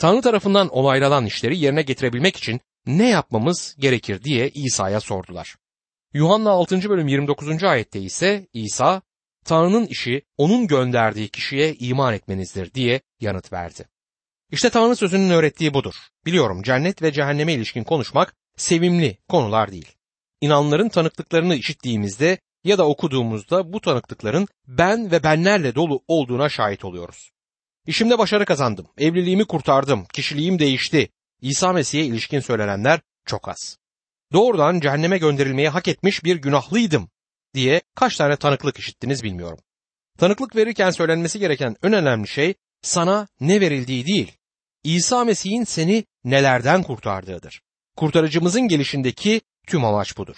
Tanrı tarafından olaylanan işleri yerine getirebilmek için ne yapmamız gerekir diye İsa'ya sordular. Yuhanna 6. bölüm 29. ayette ise İsa, Tanrı'nın işi onun gönderdiği kişiye iman etmenizdir diye yanıt verdi. İşte Tanrı sözünün öğrettiği budur. Biliyorum cennet ve cehenneme ilişkin konuşmak sevimli konular değil. İnanların tanıklıklarını işittiğimizde ya da okuduğumuzda bu tanıklıkların ben ve benlerle dolu olduğuna şahit oluyoruz. İşimde başarı kazandım, evliliğimi kurtardım, kişiliğim değişti. İsa Mesih'e ilişkin söylenenler çok az. Doğrudan cehenneme gönderilmeye hak etmiş bir günahlıydım diye kaç tane tanıklık işittiniz bilmiyorum. Tanıklık verirken söylenmesi gereken en önemli şey sana ne verildiği değil, İsa Mesih'in seni nelerden kurtardığıdır. Kurtarıcımızın gelişindeki tüm amaç budur.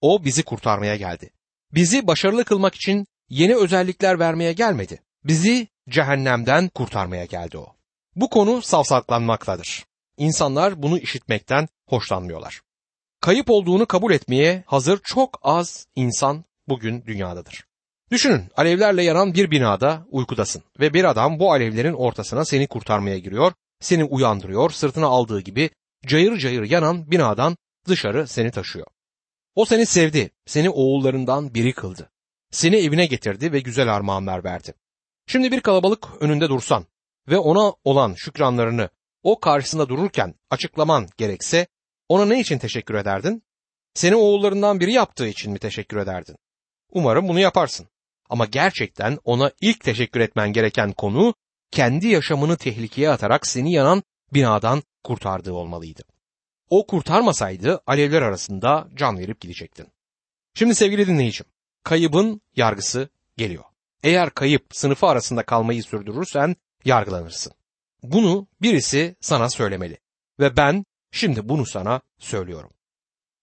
O bizi kurtarmaya geldi. Bizi başarılı kılmak için yeni özellikler vermeye gelmedi. Bizi cehennemden kurtarmaya geldi o. Bu konu savsaklanmaktadır. İnsanlar bunu işitmekten hoşlanmıyorlar. Kayıp olduğunu kabul etmeye hazır çok az insan bugün dünyadadır. Düşünün alevlerle yanan bir binada uykudasın ve bir adam bu alevlerin ortasına seni kurtarmaya giriyor, seni uyandırıyor, sırtına aldığı gibi cayır cayır yanan binadan dışarı seni taşıyor. O seni sevdi, seni oğullarından biri kıldı. Seni evine getirdi ve güzel armağanlar verdi. Şimdi bir kalabalık önünde dursan ve ona olan şükranlarını o karşısında dururken açıklaman gerekse ona ne için teşekkür ederdin? Seni oğullarından biri yaptığı için mi teşekkür ederdin? Umarım bunu yaparsın. Ama gerçekten ona ilk teşekkür etmen gereken konu kendi yaşamını tehlikeye atarak seni yanan binadan kurtardığı olmalıydı. O kurtarmasaydı alevler arasında can verip gidecektin. Şimdi sevgili dinleyicim, kaybın yargısı geliyor. Eğer kayıp sınıfı arasında kalmayı sürdürürsen yargılanırsın. Bunu birisi sana söylemeli ve ben şimdi bunu sana söylüyorum.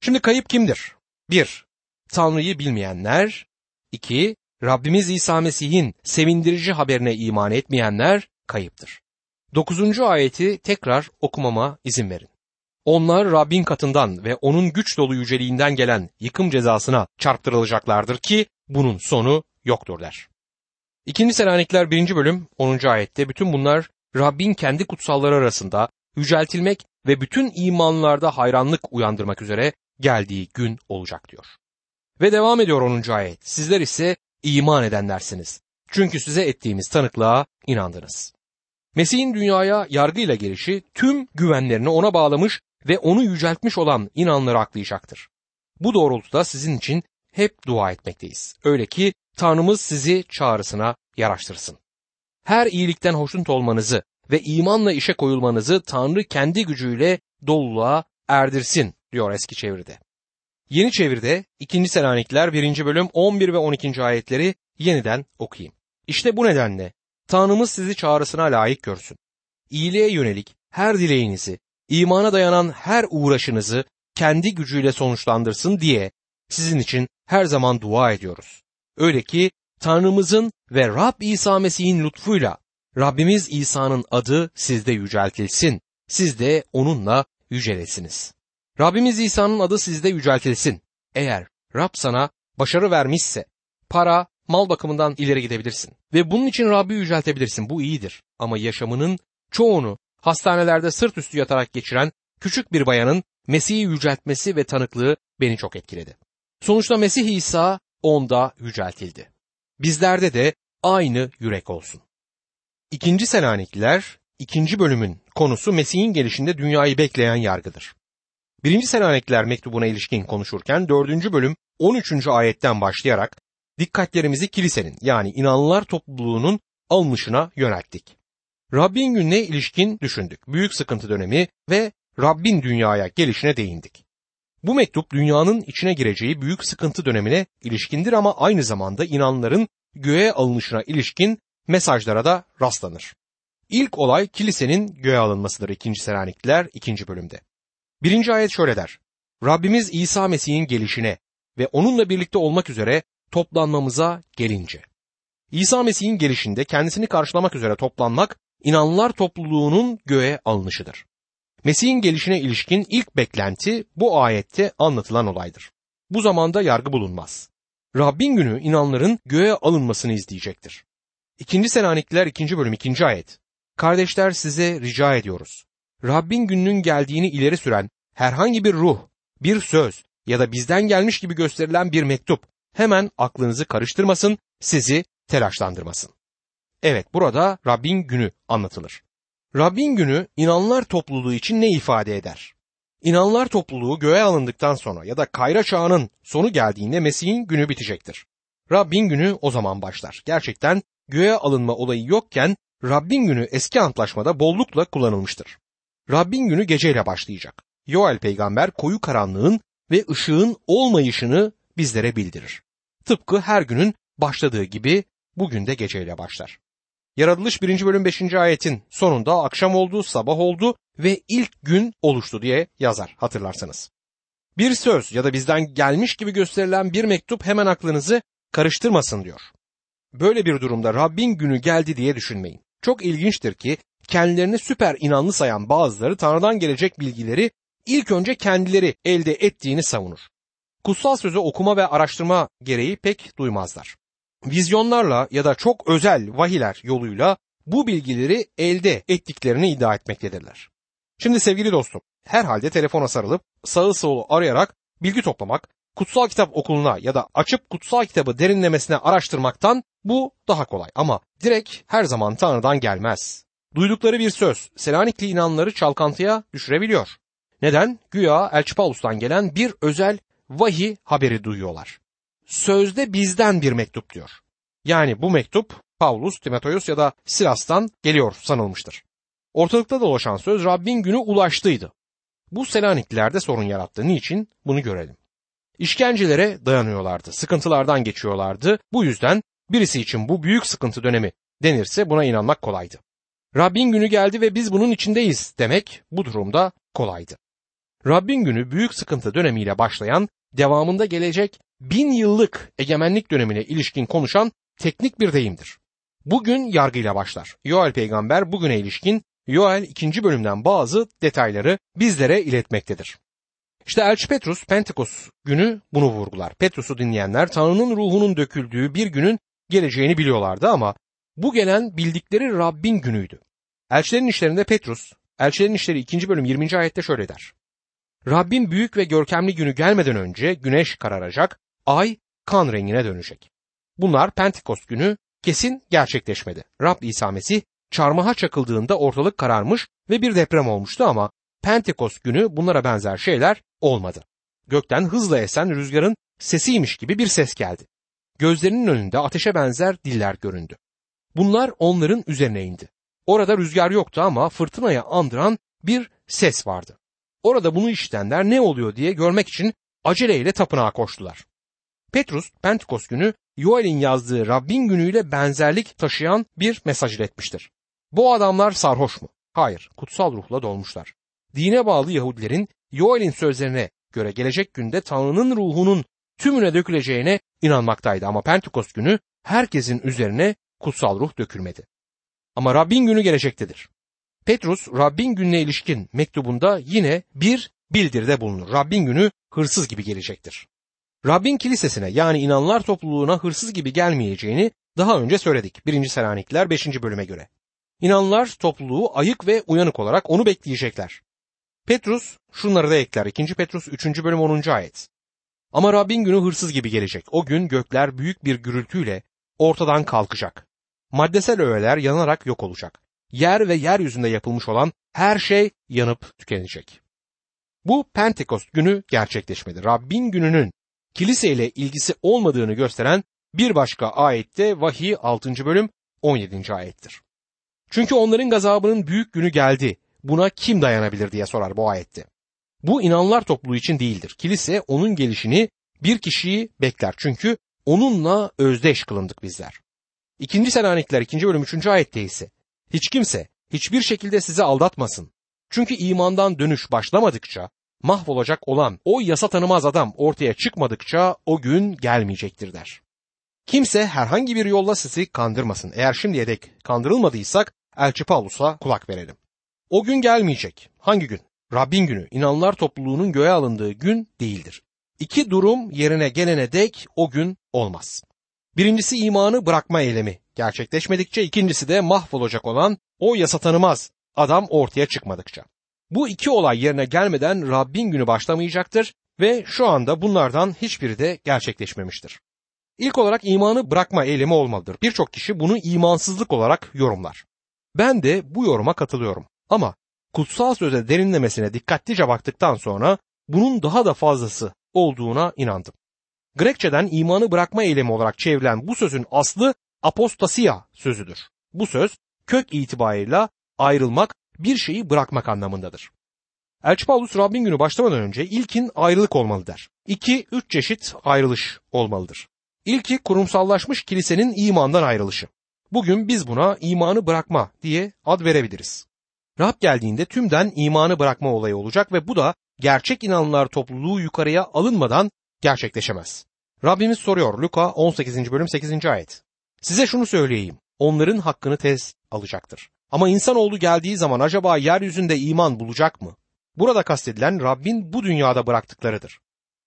Şimdi kayıp kimdir? 1. Tanrı'yı bilmeyenler. 2. Rabbimiz İsa Mesih'in sevindirici haberine iman etmeyenler kayıptır. 9. ayeti tekrar okumama izin verin. Onlar Rabbin katından ve onun güç dolu yüceliğinden gelen yıkım cezasına çarptırılacaklardır ki bunun sonu yoktur der. İkinci Selanikler 1. bölüm 10. ayette bütün bunlar Rabbin kendi kutsalları arasında yüceltilmek ve bütün imanlarda hayranlık uyandırmak üzere geldiği gün olacak diyor. Ve devam ediyor 10. ayet. Sizler ise iman edenlersiniz. Çünkü size ettiğimiz tanıklığa inandınız. Mesih'in dünyaya yargıyla gelişi tüm güvenlerini ona bağlamış ve onu yüceltmiş olan inanları aklayacaktır. Bu doğrultuda sizin için hep dua etmekteyiz. Öyle ki Tanrımız sizi çağrısına yaraştırsın. Her iyilikten hoşnut olmanızı ve imanla işe koyulmanızı Tanrı kendi gücüyle doluluğa erdirsin diyor eski çeviride. Yeni çeviride 2. Selanikler 1. bölüm 11 ve 12. ayetleri yeniden okuyayım. İşte bu nedenle Tanrımız sizi çağrısına layık görsün. İyiliğe yönelik her dileğinizi, imana dayanan her uğraşınızı kendi gücüyle sonuçlandırsın diye sizin için her zaman dua ediyoruz. Öyle ki Tanrımızın ve Rab İsa Mesih'in lütfuyla Rabbimiz İsa'nın adı sizde yüceltilsin. Siz de onunla yücelesiniz. Rabbimiz İsa'nın adı sizde yüceltilsin. Eğer Rab sana başarı vermişse para, mal bakımından ileri gidebilirsin. Ve bunun için Rabbi yüceltebilirsin. Bu iyidir. Ama yaşamının çoğunu hastanelerde sırt üstü yatarak geçiren küçük bir bayanın Mesih'i yüceltmesi ve tanıklığı beni çok etkiledi. Sonuçta Mesih İsa onda yüceltildi. Bizlerde de aynı yürek olsun. İkinci Selanikliler ikinci bölümün konusu Mesih'in gelişinde dünyayı bekleyen yargıdır. Birinci Selanikliler mektubuna ilişkin konuşurken dördüncü bölüm 13. ayetten başlayarak dikkatlerimizi kilisenin yani inanlılar topluluğunun alınışına yönelttik. Rabbin gününe ilişkin düşündük. Büyük sıkıntı dönemi ve Rabbin dünyaya gelişine değindik. Bu mektup dünyanın içine gireceği büyük sıkıntı dönemine ilişkindir ama aynı zamanda inanların göğe alınışına ilişkin mesajlara da rastlanır. İlk olay kilisenin göğe alınmasıdır 2. Selanikliler 2. bölümde. Birinci ayet şöyle der. Rabbimiz İsa Mesih'in gelişine ve onunla birlikte olmak üzere toplanmamıza gelince. İsa Mesih'in gelişinde kendisini karşılamak üzere toplanmak inanlılar topluluğunun göğe alınışıdır. Mesih'in gelişine ilişkin ilk beklenti bu ayette anlatılan olaydır. Bu zamanda yargı bulunmaz. Rabbin günü inanların göğe alınmasını izleyecektir. İkinci Selanikliler 2. bölüm 2. ayet. Kardeşler size rica ediyoruz. Rabbin gününün geldiğini ileri süren herhangi bir ruh, bir söz ya da bizden gelmiş gibi gösterilen bir mektup hemen aklınızı karıştırmasın, sizi telaşlandırmasın. Evet burada Rabbin günü anlatılır. Rabbin günü inanlar topluluğu için ne ifade eder? İnanlar topluluğu göğe alındıktan sonra ya da kayra çağının sonu geldiğinde Mesih'in günü bitecektir. Rabbin günü o zaman başlar. Gerçekten göğe alınma olayı yokken Rabbin günü eski antlaşmada bollukla kullanılmıştır. Rabbin günü geceyle başlayacak. Yoel peygamber koyu karanlığın ve ışığın olmayışını bizlere bildirir. Tıpkı her günün başladığı gibi bugün de geceyle başlar. Yaratılış 1. bölüm 5. ayetin sonunda akşam oldu, sabah oldu ve ilk gün oluştu diye yazar hatırlarsanız. Bir söz ya da bizden gelmiş gibi gösterilen bir mektup hemen aklınızı karıştırmasın diyor. Böyle bir durumda Rabbin günü geldi diye düşünmeyin. Çok ilginçtir ki kendilerini süper inanlı sayan bazıları Tanrı'dan gelecek bilgileri ilk önce kendileri elde ettiğini savunur. Kutsal sözü okuma ve araştırma gereği pek duymazlar. Vizyonlarla ya da çok özel vahiler yoluyla bu bilgileri elde ettiklerini iddia etmektedirler. Şimdi sevgili dostum, herhalde telefona sarılıp sağı solu arayarak bilgi toplamak, kutsal kitap okuluna ya da açıp kutsal kitabı derinlemesine araştırmaktan bu daha kolay ama direkt her zaman Tanrı'dan gelmez. Duydukları bir söz Selanikli inanları çalkantıya düşürebiliyor. Neden? Güya Elçi Paulus'tan gelen bir özel vahiy haberi duyuyorlar. Sözde bizden bir mektup diyor. Yani bu mektup Paulus, Timoteus ya da Silas'tan geliyor sanılmıştır. Ortalıkta dolaşan söz Rabbin günü ulaştıydı. Bu Selaniklilerde sorun yarattı. Niçin? Bunu görelim. İşkencelere dayanıyorlardı, sıkıntılardan geçiyorlardı. Bu yüzden birisi için bu büyük sıkıntı dönemi denirse buna inanmak kolaydı. Rabbin günü geldi ve biz bunun içindeyiz demek bu durumda kolaydı. Rabbin günü büyük sıkıntı dönemiyle başlayan, devamında gelecek bin yıllık egemenlik dönemine ilişkin konuşan teknik bir deyimdir. Bugün yargıyla başlar. Yoel peygamber bugüne ilişkin Yoel 2. bölümden bazı detayları bizlere iletmektedir. İşte Elçi Petrus Pentekos günü bunu vurgular. Petrus'u dinleyenler Tanrı'nın ruhunun döküldüğü bir günün geleceğini biliyorlardı ama bu gelen bildikleri Rabbin günüydü. Elçilerin işlerinde Petrus, Elçilerin işleri 2. bölüm 20. ayette şöyle der. Rabbin büyük ve görkemli günü gelmeden önce güneş kararacak, ay kan rengine dönecek. Bunlar Pentekost günü kesin gerçekleşmedi. Rab İsa Mesih çarmıha çakıldığında ortalık kararmış ve bir deprem olmuştu ama Pentekost günü bunlara benzer şeyler olmadı. Gökten hızla esen rüzgarın sesiymiş gibi bir ses geldi. Gözlerinin önünde ateşe benzer diller göründü. Bunlar onların üzerine indi. Orada rüzgar yoktu ama fırtınaya andıran bir ses vardı. Orada bunu işitenler ne oluyor diye görmek için aceleyle tapınağa koştular. Petrus Pentekost günü Yoel'in yazdığı Rabbin günüyle benzerlik taşıyan bir mesaj iletmiştir. Bu adamlar sarhoş mu? Hayır, kutsal ruhla dolmuşlar. Dine bağlı Yahudilerin Yoel'in sözlerine göre gelecek günde Tanrı'nın ruhunun tümüne döküleceğine inanmaktaydı ama Pentekost günü herkesin üzerine kutsal ruh dökülmedi. Ama Rabbin günü gelecektedir. Petrus Rabbin gününe ilişkin mektubunda yine bir bildirde bulunur. Rabbin günü hırsız gibi gelecektir. Rabbin kilisesine yani inanlar topluluğuna hırsız gibi gelmeyeceğini daha önce söyledik 1. Selanikliler 5. bölüme göre. İnanlar topluluğu ayık ve uyanık olarak onu bekleyecekler. Petrus şunları da ekler 2. Petrus 3. bölüm 10. ayet. Ama Rabbin günü hırsız gibi gelecek. O gün gökler büyük bir gürültüyle ortadan kalkacak. Maddesel öğeler yanarak yok olacak. Yer ve yeryüzünde yapılmış olan her şey yanıp tükenecek. Bu Pentekost günü gerçekleşmedi. Rabbin gününün kiliseyle ilgisi olmadığını gösteren bir başka ayette vahiy 6. bölüm 17. ayettir. Çünkü onların gazabının büyük günü geldi. Buna kim dayanabilir diye sorar bu ayette. Bu inanlar topluluğu için değildir. Kilise onun gelişini bir kişiyi bekler. Çünkü onunla özdeş kılındık bizler. İkinci Selanikler 2. bölüm 3. ayette ise hiç kimse hiçbir şekilde sizi aldatmasın. Çünkü imandan dönüş başlamadıkça mahvolacak olan o yasa tanımaz adam ortaya çıkmadıkça o gün gelmeyecektir der. Kimse herhangi bir yolla sizi kandırmasın. Eğer şimdiye dek kandırılmadıysak Elçi Paulus'a kulak verelim. O gün gelmeyecek. Hangi gün? Rabbin günü, inanlar topluluğunun göğe alındığı gün değildir. İki durum yerine gelene dek o gün olmaz. Birincisi imanı bırakma eylemi gerçekleşmedikçe ikincisi de mahvolacak olan o yasa tanımaz adam ortaya çıkmadıkça. Bu iki olay yerine gelmeden Rabbin günü başlamayacaktır ve şu anda bunlardan hiçbiri de gerçekleşmemiştir. İlk olarak imanı bırakma eylemi olmalıdır. Birçok kişi bunu imansızlık olarak yorumlar. Ben de bu yoruma katılıyorum. Ama kutsal söze derinlemesine dikkatlice baktıktan sonra bunun daha da fazlası olduğuna inandım. Grekçeden imanı bırakma eylemi olarak çevrilen bu sözün aslı apostasia sözüdür. Bu söz kök itibarıyla ayrılmak, bir şeyi bırakmak anlamındadır. Elçi Paulus Rabbin günü başlamadan önce ilkin ayrılık olmalı der. İki, üç çeşit ayrılış olmalıdır. İlki kurumsallaşmış kilisenin imandan ayrılışı. Bugün biz buna imanı bırakma diye ad verebiliriz. Rab geldiğinde tümden imanı bırakma olayı olacak ve bu da gerçek inanlılar topluluğu yukarıya alınmadan gerçekleşemez. Rabbimiz soruyor Luka 18. bölüm 8. ayet. Size şunu söyleyeyim. Onların hakkını tez alacaktır. Ama insanoğlu geldiği zaman acaba yeryüzünde iman bulacak mı? Burada kastedilen Rabbin bu dünyada bıraktıklarıdır.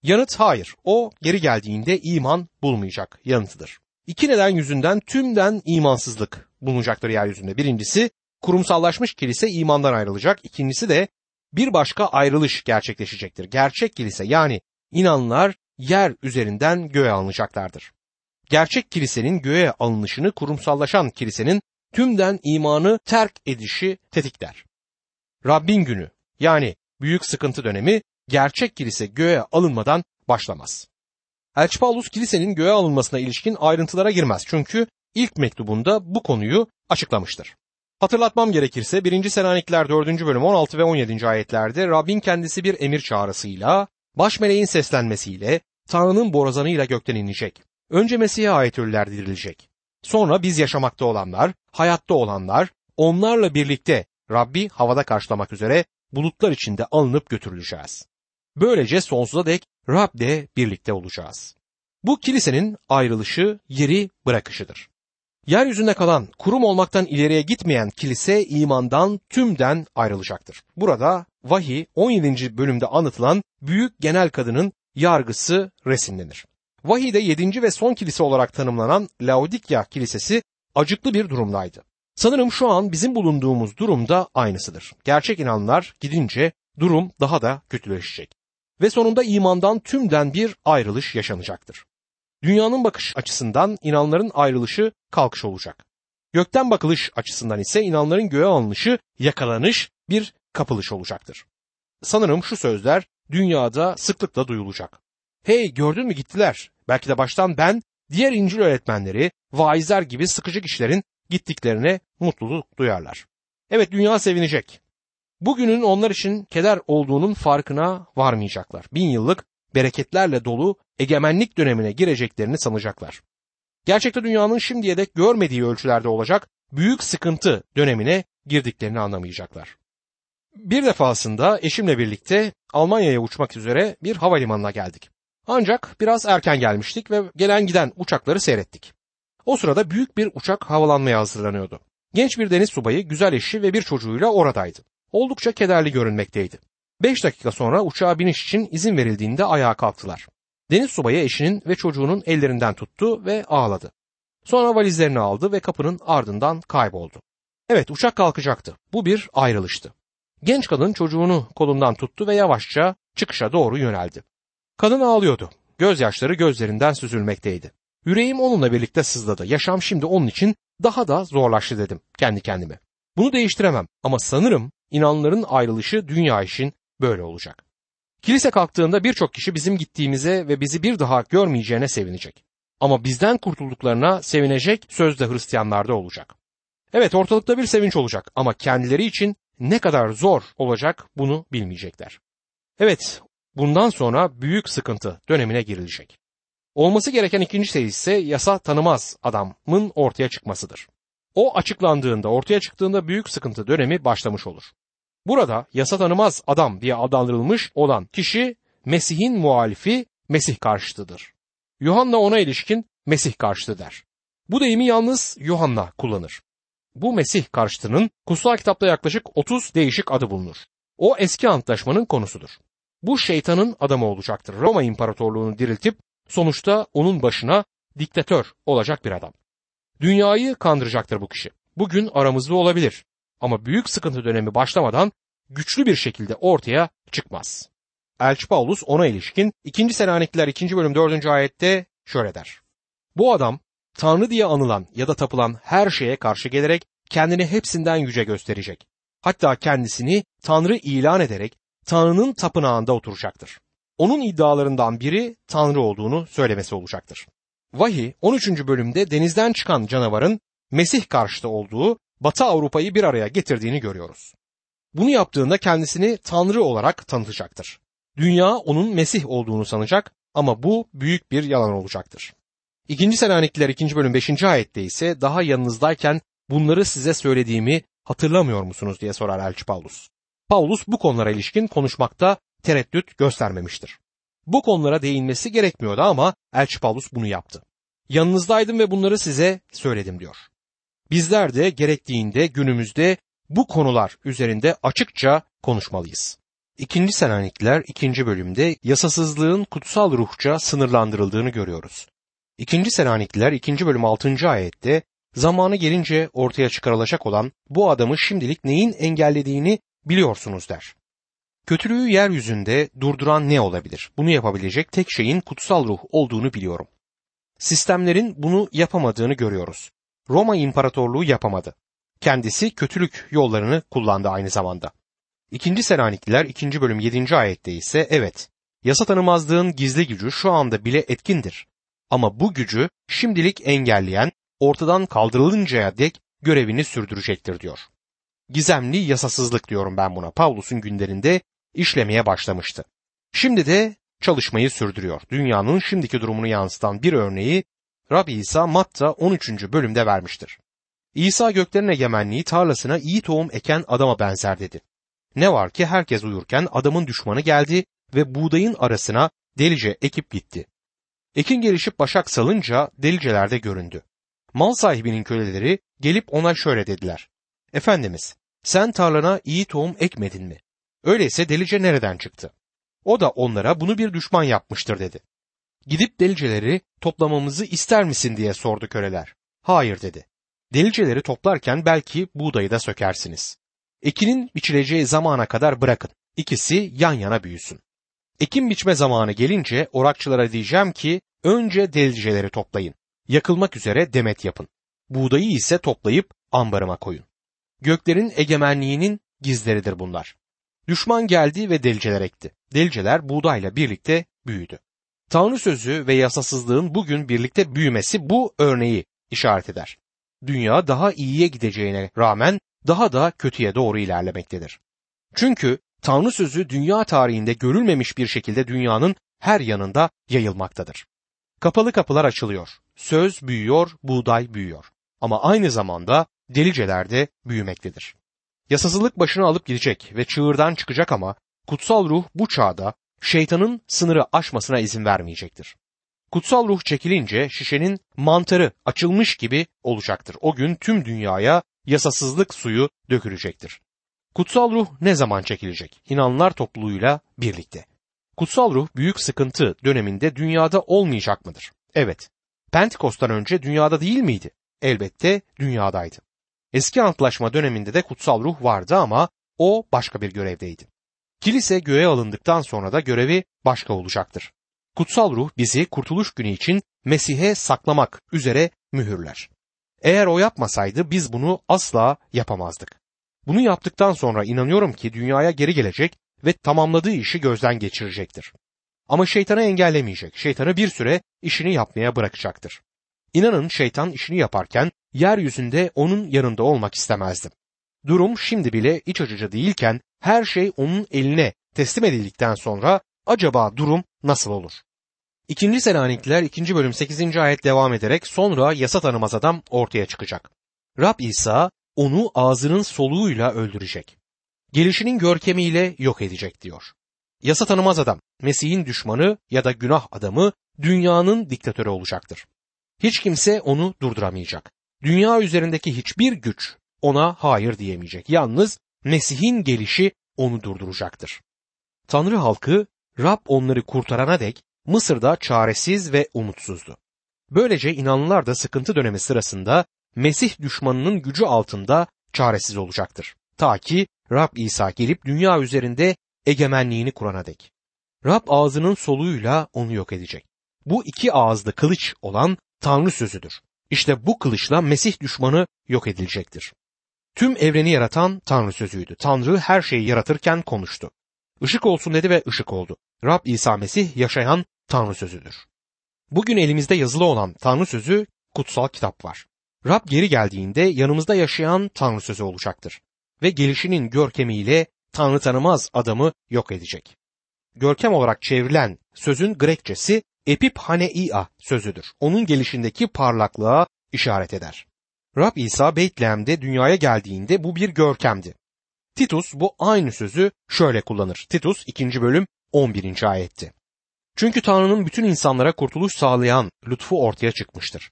Yanıt hayır. O geri geldiğinde iman bulmayacak yanıtıdır. İki neden yüzünden tümden imansızlık bulunacaktır yeryüzünde. Birincisi kurumsallaşmış kilise imandan ayrılacak. İkincisi de bir başka ayrılış gerçekleşecektir. Gerçek kilise yani inanlar yer üzerinden göğe alınacaklardır. Gerçek kilisenin göğe alınışını kurumsallaşan kilisenin tümden imanı terk edişi tetikler. Rabbin günü yani büyük sıkıntı dönemi gerçek kilise göğe alınmadan başlamaz. Elçi Paulus kilisenin göğe alınmasına ilişkin ayrıntılara girmez çünkü ilk mektubunda bu konuyu açıklamıştır. Hatırlatmam gerekirse 1. Selanikler 4. bölüm 16 ve 17. ayetlerde Rabbin kendisi bir emir çağrısıyla, baş meleğin seslenmesiyle, Tanrı'nın borazanıyla gökten inecek. Önce Mesih'e ait ölüler dirilecek. Sonra biz yaşamakta olanlar, hayatta olanlar, onlarla birlikte Rabbi havada karşılamak üzere bulutlar içinde alınıp götürüleceğiz. Böylece sonsuza dek Rab'de birlikte olacağız. Bu kilisenin ayrılışı, yeri bırakışıdır. Yeryüzünde kalan kurum olmaktan ileriye gitmeyen kilise imandan tümden ayrılacaktır. Burada vahiy 17. bölümde anlatılan büyük genel kadının yargısı resimlenir. Vahiyde 7. ve son kilise olarak tanımlanan Laodikya kilisesi acıklı bir durumdaydı. Sanırım şu an bizim bulunduğumuz durumda aynısıdır. Gerçek inanlar gidince durum daha da kötüleşecek. Ve sonunda imandan tümden bir ayrılış yaşanacaktır. Dünyanın bakış açısından inanların ayrılışı kalkış olacak. Gökten bakılış açısından ise inanların göğe alınışı, yakalanış, bir kapılış olacaktır. Sanırım şu sözler dünyada sıklıkla duyulacak. Hey gördün mü gittiler. Belki de baştan ben diğer İncil öğretmenleri, vaizler gibi sıkıcı kişilerin gittiklerine mutluluk duyarlar. Evet dünya sevinecek. Bugünün onlar için keder olduğunun farkına varmayacaklar. Bin yıllık bereketlerle dolu egemenlik dönemine gireceklerini sanacaklar. Gerçekte dünyanın şimdiye dek görmediği ölçülerde olacak büyük sıkıntı dönemine girdiklerini anlamayacaklar. Bir defasında eşimle birlikte Almanya'ya uçmak üzere bir havalimanına geldik. Ancak biraz erken gelmiştik ve gelen giden uçakları seyrettik. O sırada büyük bir uçak havalanmaya hazırlanıyordu. Genç bir deniz subayı, güzel eşi ve bir çocuğuyla oradaydı. Oldukça kederli görünmekteydi. Beş dakika sonra uçağa biniş için izin verildiğinde ayağa kalktılar. Deniz subayı eşinin ve çocuğunun ellerinden tuttu ve ağladı. Sonra valizlerini aldı ve kapının ardından kayboldu. Evet uçak kalkacaktı. Bu bir ayrılıştı. Genç kadın çocuğunu kolundan tuttu ve yavaşça çıkışa doğru yöneldi. Kadın ağlıyordu. Gözyaşları gözlerinden süzülmekteydi. Yüreğim onunla birlikte sızladı. Yaşam şimdi onun için daha da zorlaştı dedim kendi kendime. Bunu değiştiremem ama sanırım inanların ayrılışı dünya için böyle olacak. Kilise kalktığında birçok kişi bizim gittiğimize ve bizi bir daha görmeyeceğine sevinecek. Ama bizden kurtulduklarına sevinecek sözde Hristiyanlarda olacak. Evet ortalıkta bir sevinç olacak ama kendileri için ne kadar zor olacak bunu bilmeyecekler. Evet bundan sonra büyük sıkıntı dönemine girilecek. Olması gereken ikinci şey ise yasa tanımaz adamın ortaya çıkmasıdır. O açıklandığında, ortaya çıktığında büyük sıkıntı dönemi başlamış olur. Burada yasa tanımaz adam diye adlandırılmış olan kişi Mesih'in muhalifi, Mesih karşıtıdır. Yuhanna ona ilişkin Mesih karşıtı der. Bu deyimi yalnız Yuhanna kullanır. Bu Mesih karşıtının kutsal kitapta yaklaşık 30 değişik adı bulunur. O eski antlaşmanın konusudur. Bu şeytanın adamı olacaktır. Roma İmparatorluğunu diriltip sonuçta onun başına diktatör olacak bir adam. Dünyayı kandıracaktır bu kişi. Bugün aramızda olabilir ama büyük sıkıntı dönemi başlamadan güçlü bir şekilde ortaya çıkmaz. Elçi Paulus ona ilişkin 2. Selanikliler 2. bölüm 4. ayette şöyle der. Bu adam Tanrı diye anılan ya da tapılan her şeye karşı gelerek kendini hepsinden yüce gösterecek. Hatta kendisini Tanrı ilan ederek Tanrı'nın tapınağında oturacaktır. Onun iddialarından biri Tanrı olduğunu söylemesi olacaktır. Vahiy 13. bölümde denizden çıkan canavarın Mesih karşıtı olduğu Batı Avrupa'yı bir araya getirdiğini görüyoruz. Bunu yaptığında kendisini Tanrı olarak tanıtacaktır. Dünya onun Mesih olduğunu sanacak ama bu büyük bir yalan olacaktır. İkinci Selanikliler 2. bölüm 5. ayette ise daha yanınızdayken bunları size söylediğimi hatırlamıyor musunuz diye sorar Elçi Paulus. Paulus bu konulara ilişkin konuşmakta tereddüt göstermemiştir. Bu konulara değinmesi gerekmiyordu ama Elçi Paulus bunu yaptı. Yanınızdaydım ve bunları size söyledim diyor. Bizler de gerektiğinde günümüzde bu konular üzerinde açıkça konuşmalıyız. İkinci Selanikliler ikinci bölümde yasasızlığın kutsal ruhça sınırlandırıldığını görüyoruz. İkinci Selanikliler ikinci bölüm altıncı ayette zamanı gelince ortaya çıkarılacak olan bu adamı şimdilik neyin engellediğini biliyorsunuz der. Kötülüğü yeryüzünde durduran ne olabilir? Bunu yapabilecek tek şeyin kutsal ruh olduğunu biliyorum. Sistemlerin bunu yapamadığını görüyoruz. Roma İmparatorluğu yapamadı. Kendisi kötülük yollarını kullandı aynı zamanda. İkinci Selanikliler 2. bölüm 7. ayette ise evet, yasa tanımazlığın gizli gücü şu anda bile etkindir. Ama bu gücü şimdilik engelleyen, ortadan kaldırılıncaya dek görevini sürdürecektir diyor. Gizemli yasasızlık diyorum ben buna. Pavlus'un günlerinde işlemeye başlamıştı. Şimdi de çalışmayı sürdürüyor. Dünyanın şimdiki durumunu yansıtan bir örneği Rabbi İsa Matta 13. bölümde vermiştir. İsa göklerin egemenliği tarlasına iyi tohum eken adama benzer dedi. Ne var ki herkes uyurken adamın düşmanı geldi ve buğdayın arasına delice ekip gitti. Ekin gelişip başak salınca deliceler de göründü. Mal sahibinin köleleri gelip ona şöyle dediler. Efendimiz, sen tarlana iyi tohum ekmedin mi? Öyleyse delice nereden çıktı? O da onlara bunu bir düşman yapmıştır dedi. Gidip deliceleri toplamamızı ister misin diye sordu köleler. Hayır dedi. Deliceleri toplarken belki buğdayı da sökersiniz. Ekinin biçileceği zamana kadar bırakın. İkisi yan yana büyüsün. Ekim biçme zamanı gelince orakçılara diyeceğim ki önce delicileri toplayın. Yakılmak üzere demet yapın. Buğdayı ise toplayıp ambarıma koyun. Göklerin egemenliğinin gizleridir bunlar. Düşman geldi ve deliceler ekti. Deliceler buğdayla birlikte büyüdü. Tanrı sözü ve yasasızlığın bugün birlikte büyümesi bu örneği işaret eder. Dünya daha iyiye gideceğine rağmen daha da kötüye doğru ilerlemektedir. Çünkü Tanrı sözü dünya tarihinde görülmemiş bir şekilde dünyanın her yanında yayılmaktadır. Kapalı kapılar açılıyor. Söz büyüyor, buğday büyüyor. Ama aynı zamanda deliceler de büyümektedir. Yasasızlık başını alıp gidecek ve çığırdan çıkacak ama kutsal ruh bu çağda şeytanın sınırı aşmasına izin vermeyecektir. Kutsal ruh çekilince şişenin mantarı açılmış gibi olacaktır. O gün tüm dünyaya yasasızlık suyu dökülecektir. Kutsal ruh ne zaman çekilecek? İnanlar topluluğuyla birlikte. Kutsal ruh büyük sıkıntı döneminde dünyada olmayacak mıdır? Evet. Pentekos'tan önce dünyada değil miydi? Elbette dünyadaydı. Eski antlaşma döneminde de kutsal ruh vardı ama o başka bir görevdeydi. Kilise göğe alındıktan sonra da görevi başka olacaktır. Kutsal ruh bizi kurtuluş günü için Mesih'e saklamak üzere mühürler. Eğer o yapmasaydı biz bunu asla yapamazdık. Bunu yaptıktan sonra inanıyorum ki dünyaya geri gelecek ve tamamladığı işi gözden geçirecektir. Ama şeytanı engellemeyecek. Şeytanı bir süre işini yapmaya bırakacaktır. İnanın şeytan işini yaparken yeryüzünde onun yanında olmak istemezdim. Durum şimdi bile iç açıcı değilken her şey onun eline teslim edildikten sonra acaba durum nasıl olur? İkinci Selanikliler 2. bölüm 8. ayet devam ederek sonra yasa tanımaz adam ortaya çıkacak. Rab İsa onu ağzının soluğuyla öldürecek. Gelişinin görkemiyle yok edecek diyor. Yasa tanımaz adam, Mesih'in düşmanı ya da günah adamı dünyanın diktatörü olacaktır. Hiç kimse onu durduramayacak. Dünya üzerindeki hiçbir güç ona hayır diyemeyecek. Yalnız Mesih'in gelişi onu durduracaktır. Tanrı halkı Rab onları kurtarana dek Mısır'da çaresiz ve umutsuzdu. Böylece inanlılar da sıkıntı dönemi sırasında Mesih düşmanının gücü altında çaresiz olacaktır. Ta ki Rab İsa gelip dünya üzerinde egemenliğini kurana dek. Rab ağzının soluğuyla onu yok edecek. Bu iki ağızlı kılıç olan Tanrı sözüdür. İşte bu kılıçla Mesih düşmanı yok edilecektir. Tüm evreni yaratan Tanrı sözüydü. Tanrı her şeyi yaratırken konuştu. Işık olsun dedi ve ışık oldu. Rab İsa Mesih yaşayan Tanrı sözüdür. Bugün elimizde yazılı olan Tanrı sözü kutsal kitap var. Rab geri geldiğinde yanımızda yaşayan Tanrı sözü olacaktır. Ve gelişinin görkemiyle Tanrı tanımaz adamı yok edecek. Görkem olarak çevrilen sözün Grekçesi epiphaneia sözüdür. Onun gelişindeki parlaklığa işaret eder. Rab İsa Beytlehem'de dünyaya geldiğinde bu bir görkemdi. Titus bu aynı sözü şöyle kullanır. Titus 2. bölüm 11. ayetti. Çünkü Tanrı'nın bütün insanlara kurtuluş sağlayan lütfu ortaya çıkmıştır.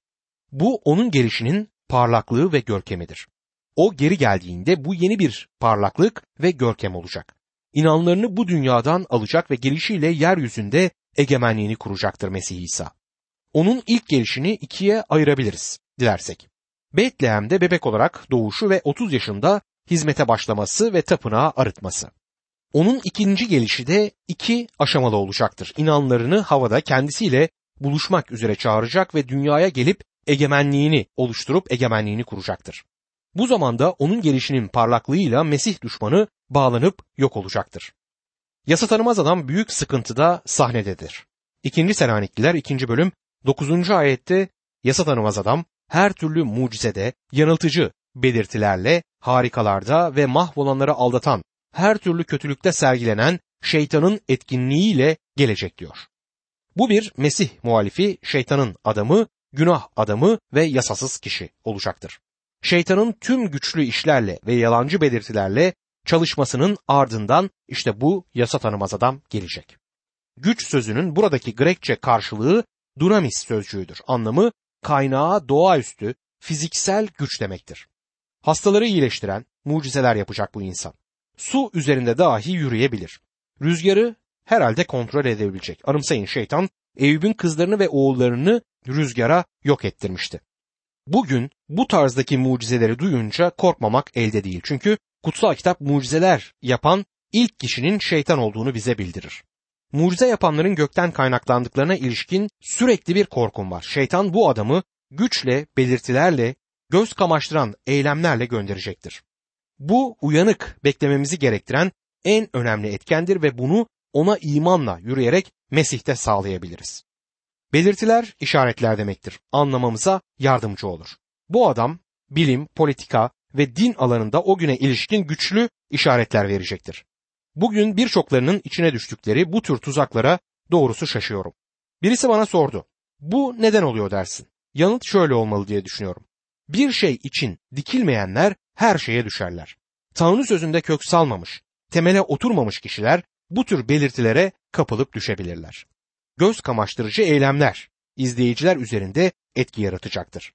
Bu onun gelişinin parlaklığı ve görkemidir. O geri geldiğinde bu yeni bir parlaklık ve görkem olacak. İnanlarını bu dünyadan alacak ve gelişiyle yeryüzünde egemenliğini kuracaktır Mesih İsa. Onun ilk gelişini ikiye ayırabiliriz dilersek. Betlehem'de bebek olarak doğuşu ve 30 yaşında hizmete başlaması ve tapınağı arıtması. Onun ikinci gelişi de iki aşamalı olacaktır. İnanlarını havada kendisiyle buluşmak üzere çağıracak ve dünyaya gelip egemenliğini oluşturup egemenliğini kuracaktır. Bu zamanda onun gelişinin parlaklığıyla Mesih düşmanı bağlanıp yok olacaktır. Yasa tanımaz adam büyük sıkıntıda sahnededir. İkinci Selanikliler 2. bölüm 9. ayette yasa tanımaz adam her türlü mucizede, yanıltıcı belirtilerle, harikalarda ve mahvolanları aldatan, her türlü kötülükte sergilenen şeytanın etkinliğiyle gelecek diyor. Bu bir Mesih muhalifi şeytanın adamı, günah adamı ve yasasız kişi olacaktır. Şeytanın tüm güçlü işlerle ve yalancı belirtilerle çalışmasının ardından işte bu yasa tanımaz adam gelecek. Güç sözünün buradaki Grekçe karşılığı dunamis sözcüğüdür. Anlamı kaynağı doğaüstü, fiziksel güç demektir. Hastaları iyileştiren, mucizeler yapacak bu insan. Su üzerinde dahi yürüyebilir. Rüzgarı herhalde kontrol edebilecek. Anımsayın şeytan Eyüp'ün kızlarını ve oğullarını rüzgara yok ettirmişti. Bugün bu tarzdaki mucizeleri duyunca korkmamak elde değil. Çünkü kutsal kitap mucizeler yapan ilk kişinin şeytan olduğunu bize bildirir. Mucize yapanların gökten kaynaklandıklarına ilişkin sürekli bir korkum var. Şeytan bu adamı güçle, belirtilerle, göz kamaştıran eylemlerle gönderecektir. Bu uyanık beklememizi gerektiren en önemli etkendir ve bunu ona imanla yürüyerek Mesih'te sağlayabiliriz. Belirtiler işaretler demektir. Anlamamıza yardımcı olur. Bu adam bilim, politika ve din alanında o güne ilişkin güçlü işaretler verecektir. Bugün birçoklarının içine düştükleri bu tür tuzaklara doğrusu şaşıyorum. Birisi bana sordu. Bu neden oluyor dersin? Yanıt şöyle olmalı diye düşünüyorum. Bir şey için dikilmeyenler her şeye düşerler. Tanrı sözünde kök salmamış, temele oturmamış kişiler bu tür belirtilere kapılıp düşebilirler. Göz kamaştırıcı eylemler izleyiciler üzerinde etki yaratacaktır.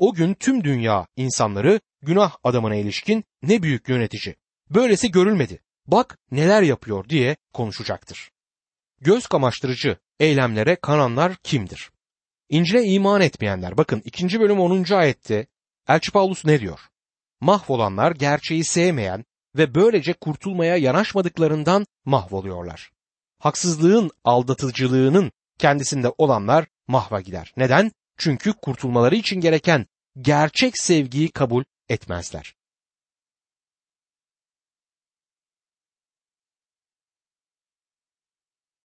O gün tüm dünya insanları günah adamına ilişkin ne büyük yönetici. Böylesi görülmedi. Bak neler yapıyor diye konuşacaktır. Göz kamaştırıcı eylemlere kananlar kimdir? İncil'e iman etmeyenler. Bakın 2. bölüm 10. ayette Elçi Paulus ne diyor? Mahvolanlar gerçeği sevmeyen ve böylece kurtulmaya yanaşmadıklarından mahvoluyorlar. Haksızlığın aldatıcılığının kendisinde olanlar mahva gider. Neden? Çünkü kurtulmaları için gereken gerçek sevgiyi kabul etmezler.